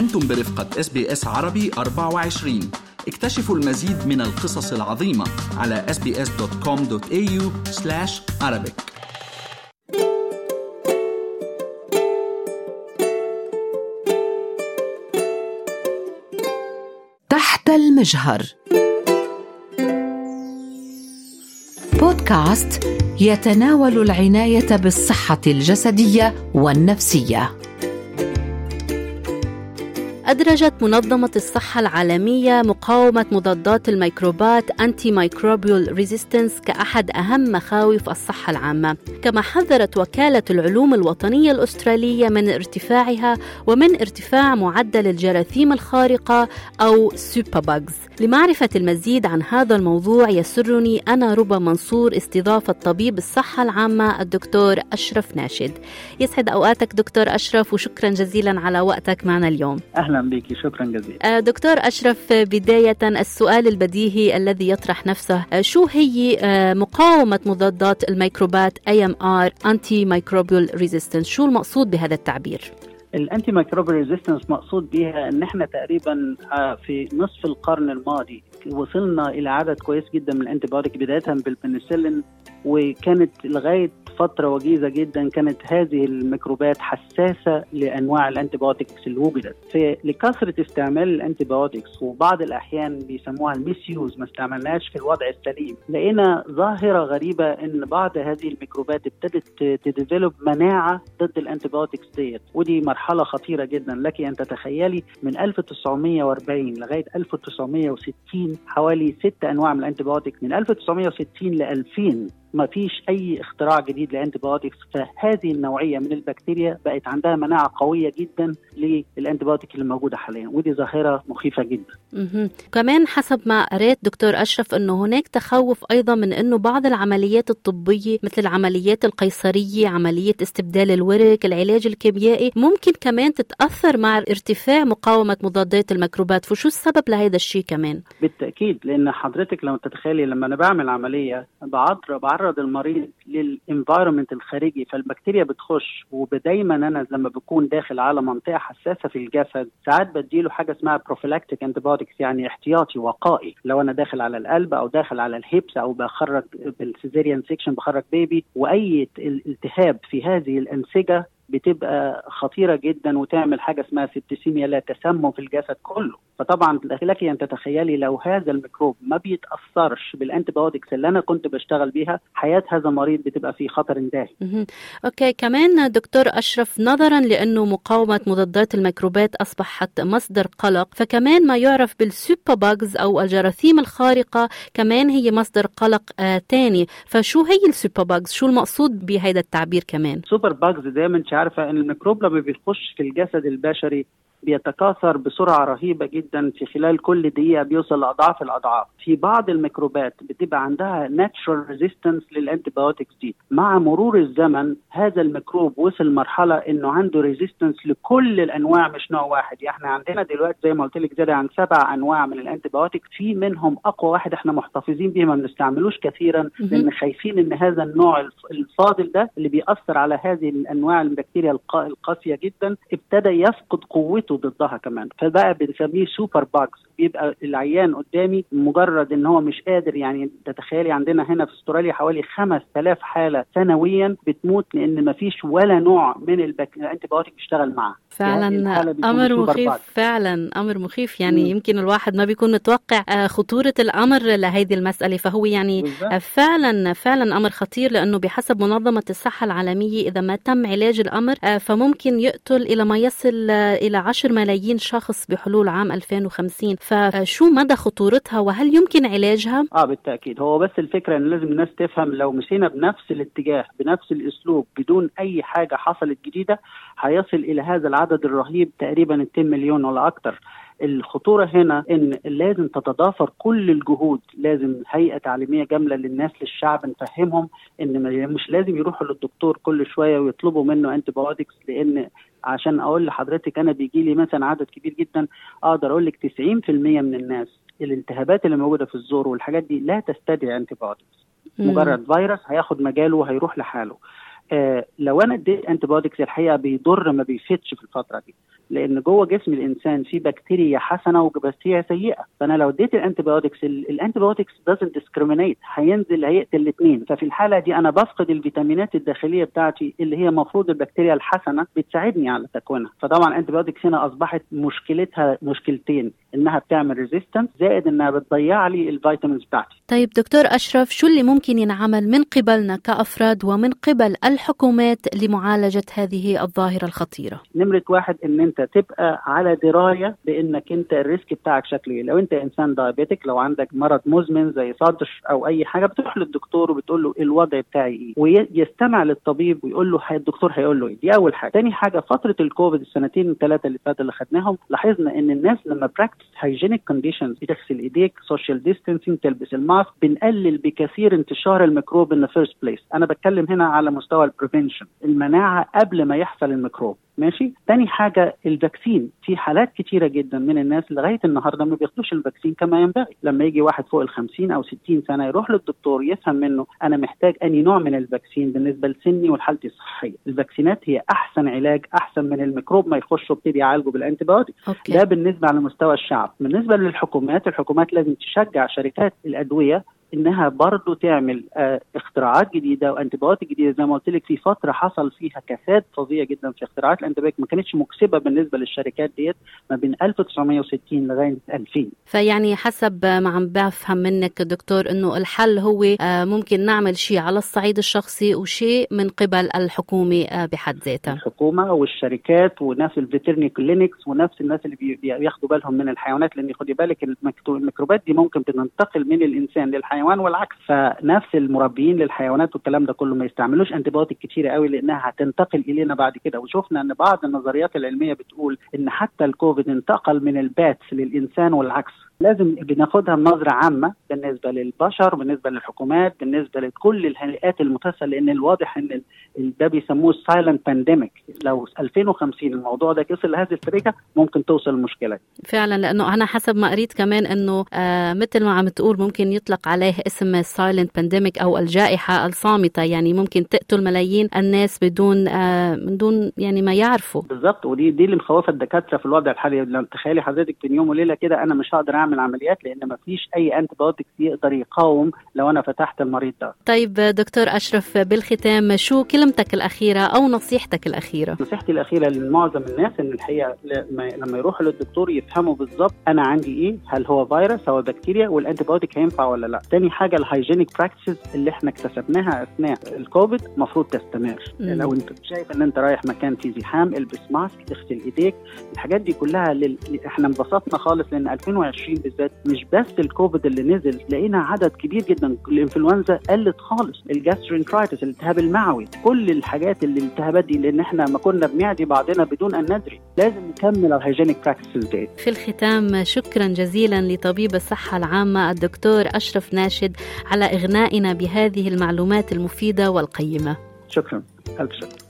أنتم برفقة SBS عربي 24 اكتشفوا المزيد من القصص العظيمة على sbs.com.au arabic. تحت المجهر. بودكاست يتناول العناية بالصحة الجسدية والنفسية. أدرجت منظمة الصحة العالمية مقاومة مضادات الميكروبات antimicrobial resistance كأحد أهم مخاوف الصحة العامة. كما حذرت وكالة العلوم الوطنية الأسترالية من ارتفاعها ومن ارتفاع معدل الجراثيم الخارقة أو superbugs لمعرفة المزيد عن هذا الموضوع يسرني أنا ربى منصور استضافة طبيب الصحة العامة الدكتور أشرف ناشد. يسعد أوقاتك دكتور أشرف وشكرا جزيلا على وقتك معنا اليوم. أهلا بك شكرا جزيلا. دكتور أشرف بداية السؤال البديهي الذي يطرح نفسه شو هي مقاومة مضادات الميكروبات AMR antimicrobial resistance شو المقصود بهذا التعبير؟ ال antimicrobial resistance مقصود بها إن إحنا تقريبا في نصف القرن الماضي وصلنا إلى عدد كويس جدا من ال antibiotic بدايه بالبنسلين وكانت لغاية فترة وجيزة جدا كانت هذه الميكروبات حساسة لأنواع ال antibiotics اللي وجدت فلكثره استعمال ال antibiotics وبعض الأحيان بيسموها ال misuse ما استعملناش في الوضع السليم. لقينا ظاهرة غريبة إن بعض هذه الميكروبات ابتدت ت develop مناعة ضد ال antibiotics ديت. ودي مرحلة خطيرة جدا لك أن تتخيلي من 1940 لغاية 1960 حوالي ست أنواع من ال antibiotics من 1960 ل 2000 ما فيش أي اختراع جديد ل antibiotics فهذه النوعية من البكتيريا بقت عندها مناعة قوية جدا لل antibiotic اللي موجودة حاليا ودي ظاهرة مخيفة جدا. كمان حسب ما قريت دكتور أشرف إنه هناك تخوف أيضا من إنه بعض العمليات الطبية مثل العمليات القيصرية، عملية استبدال الورك، العلاج الكيميائي ممكن كمان تتأثر مع ارتفاع مقاومة مضادات الميكروبات، فشو السبب لهذا الشيء كمان؟ بالتأكيد لأن حضرتك لما تتخيلي لما أنا بعمل عملية بعرض بعرض المريض لل environment الخارجي فالبكتيريا بتخش ودايما أنا لما بكون داخل على منطقة حساسة في الجسد ساعات بديله حاجة اسمها prophylactic antibiotics يعني احتياطي وقائي. لو أنا داخل على القلب أو داخل على ال hips أو بخرج بال cesarean section بخرج baby وأي التهاب في هذه الأنسجة بتبقى خطيرة جدا وتعمل حاجة اسمها septicemia لا تسمم في الجسد كله. فطبعا لك أن تتخيلي لو هذا الميكروب ما بيتأثرش بال antibiotics اللي أنا كنت بشتغل بيها حياة هذا المريض بتبقى في خطر داهم okay كمان دكتور أشرف نظرا لأنه مقاومة مضادات الميكروبات اصبحت مصدر قلق فكمان ما يعرف بال superbugs أو الجراثيم الخارقة كمان هي مصدر قلق آه تاني. فشو هي ال superbugs شو المقصود بهذا التعبير كمان؟ superbugs دايما عارفة إن الميكروب لما بيخش في الجسد البشري بيتكاثر بسرعة رهيبة جدا في خلال كل دقيقة بيوصل لأضعاف الأضعاف. في بعض الميكروبات بتبقى عندها natural resistance لل antibiotics دي. مع مرور الزمن هذا الميكروب وصل مرحلة إنه عنده resistance لكل الأنواع مش نوع واحد. يعني إحنا عندنا دلوقتي زي ما قلت لك زياده عن سبع أنواع من ال antibiotics في منهم أقوى واحد إحنا محتفظين بيه ما بنستعملوش كثيرا. لأن خايفين إن هذا النوع الفاضل ده اللي بيأثر على هذه الأنواع البكتيريا القاسية جدا ابتدى يفقد قوته ضدها كمان. فبقى بنسميه superbugs. بيبقى العيان قدامي مجرد إن هو مش قادر يعني تتخيلي عندنا هنا في أستراليا حوالي 5000 حالة سنويا بتموت لأن ما فيش ولا نوع من ال antibiotic بيشتغل معاها فعلا أمر مخيف فعلا أمر مخيف يعني م. يمكن الواحد ما بيكون متوقع خطورة الأمر لهذه المسألة فهو يعني بالزبط. فعلا فعلا أمر خطير لأنه بحسب منظمة الصحة العالمية إذا ما تم علاج الأمر فممكن يقتل إلى ما يصل إلى 10 ملايين شخص بحلول عام 2050 فشو مدى خطورتها وهل يمكن علاجها؟ آه بالتأكيد هو بس الفكرة إن لازم الناس تفهم لو مشينا بنفس الاتجاه بنفس الأسلوب بدون أي حاجة حصلت جديدة هيصل إلى هذا العدد الرهيب تقريبا 2 مليون ولا أكثر الخطورة هنا إن لازم تتضافر كل الجهود لازم هيئة تعليمية جاملة للناس للشعب نفهمهم إن مش لازم يروحوا للدكتور كل شوية ويطلبوا منه antibiotic لأن عشان أقول لحضرتك أنا بيجي لي مثلا عدد كبير جدا أقدر أقول لك 90% من الناس الالتهابات اللي موجودة في الزور والحاجات دي لا تستدعي antibiotic مجرد فيروس هياخد مجاله وهيروح لحاله. لو أنا اديت antibiotics الحقيقة بيضر ما بيفيدش في الفترة دي. لأن جوه جسم الإنسان في بكتيريا حسنة وبكتيريا سيئة. فأنا لو اديت ال antibiotics ال antibiotics doesn't discriminate هينزل هيقتل الاثنين ففي الحالة دي أنا بفقد الفيتامينات الداخلية بتاعتي اللي هي المفروض البكتيريا الحسنة بتساعدني على تكوينها. فطبعا ال antibiotics هنا أصبحت مشكلتها مشكلتين إنها بتعمل resistance زائد إنها بتضيع لي ال vitamins بتاعتي. طيب دكتور أشرف شو اللي ممكن ينعمل من قبلنا كأفراد ومن قبل الحكومات لمعالجة هذه الظاهرة الخطيرة؟ نمرة واحد إن أنت تبقى على دراية بإنك أنت ال risk بتاعك شكله إيه. لو أنت إنسان diabetic لو عندك مرض مزمن زي صدر أو أي حاجة بتروح للدكتور وبتقول له الوضع بتاعي إيه. ويستمع للطبيب ويقول له الدكتور هيقول له إيه. دي أول حاجة. تاني حاجة فترة الكوفيد السنتين الثلاثه اللي فاتوا اللي خدناهم لاحظنا إن الناس لما practice hygienic conditions بتغسل ايديك social distancing تلبس ال mask. بنقلل بكثير انتشار الميكروب in first place أنا بتكلم هنا على مستوى ال prevention المناعة قبل ما يحصل الميكروب. ماشي؟ تاني حاجة ال vaccine. في حالات كتيرة جدا من الناس لغاية النهاردة ما بياخدوش ال vaccine كما ينبغي. لما يجي واحد فوق ال 50 أو 60 سنة يروح للدكتور يفهم منه أنا محتاج أني نوع من ال vaccine بالنسبة لسني ولحالتي الصحية. الفاكسينات هي أحسن علاج أحسن من الميكروب ما يخش وابتدي يعالجه بال antibiotic ده بالنسبة على مستوى الشعب. بالنسبة للحكومات الحكومات لازم تشجع شركات الأدوية إنها برضه تعمل آه اختراعات جديدة و antibiotic جديدة. زي ما قلت لك في فترة حصل فيها كساد فظيع جدا في اختراعات ال antibiotic ما كانتش مكسبة بالنسبة للشركات ديت ما بين 1960 لغاية 2000 فيعني حسب ما عم بفهم منك دكتور إنه الحل هو آه ممكن نعمل شيء على الصعيد الشخصي وشيء من قبل الحكومة آه بحد ذاتها. الحكومة والشركات ونفس ال veterinary clinics ونفس الناس اللي بياخدوا بالهم من الحيوانات لأن خدي بالك الميكروبات دي ممكن تنتقل من الإنسان للحيوان. الحيوان والعكس فنفس المربيين للحيوانات والكلام ده كله ما يستعملوش antibiotic كتير قوي لأنها هتنتقل إلينا بعد كده. وشفنا إن بعض النظريات العلمية بتقول إن حتى الكوفيد انتقل من ال bats للإنسان والعكس. لازم بناخدها بنظرة عامة بالنسبة للبشر بالنسبة للحكومات بالنسبة لكل الهيئات المتصلة لأن الواضح أن ده بيسموه silent pandemic لو 2050 الموضوع ده كسر لهذه الطريقة ممكن توصل المشكلة فعلا لأنه أنا حسب ما قريت كمان أنه آه مثل ما عم تقول ممكن يطلق عليه اسم silent pandemic أو الجائحة الصامتة. يعني ممكن تقتل ملايين الناس بدون آه من دون يعني ما يعرفوا. بالظبط ودي دي اللي مخوفة الدكاترة في الوضع الحالي. تخيلي حضرتك بين يوم وليلة كده أنا مش هقدر أعمل عمليات لأن ما فيش أي antibiotic يقدر يقاوم لو أنا فتحت المريض ده. طيب دكتور أشرف بالختام شو كلمتك الأخيرة أو نصيحتك الأخيرة؟ نصيحتي الأخيرة لمعظم الناس إن الحقيقة لما يروحوا للدكتور يفهموا بالظبط أنا عندي إيه هل هو فيروس أو بكتيريا وال antibiotic هينفع ولا لأ. تاني حاجة ال hygienic practices اللي إحنا اكتسبناها أثناء الكوفيد المفروض تستمر. مم. لو أنت شايف إن أنت رايح مكان فيه زحام البس mask اغسل إيديك الحاجات دي كلها لل... إحنا انبسطنا خالص لأن 2020 بالذات مش بس الكوفيد اللي نزل لقينا عدد كبير جدا. الإنفلونزا قلت خالص ال gastroenteritis الالتهاب المعوي كل الحاجات اللي الالتهابات دي لأن إحنا ما كنا بنعدي بعضنا بدون أن ندري. لازم نكمل ال hygienic practices دي في الختام شكرا جزيلا لطبيب الصحة العامة الدكتور أشرف ناشد على إغنائنا بهذه المعلومات المفيدة والقيمة. شكرا. ألف شكر.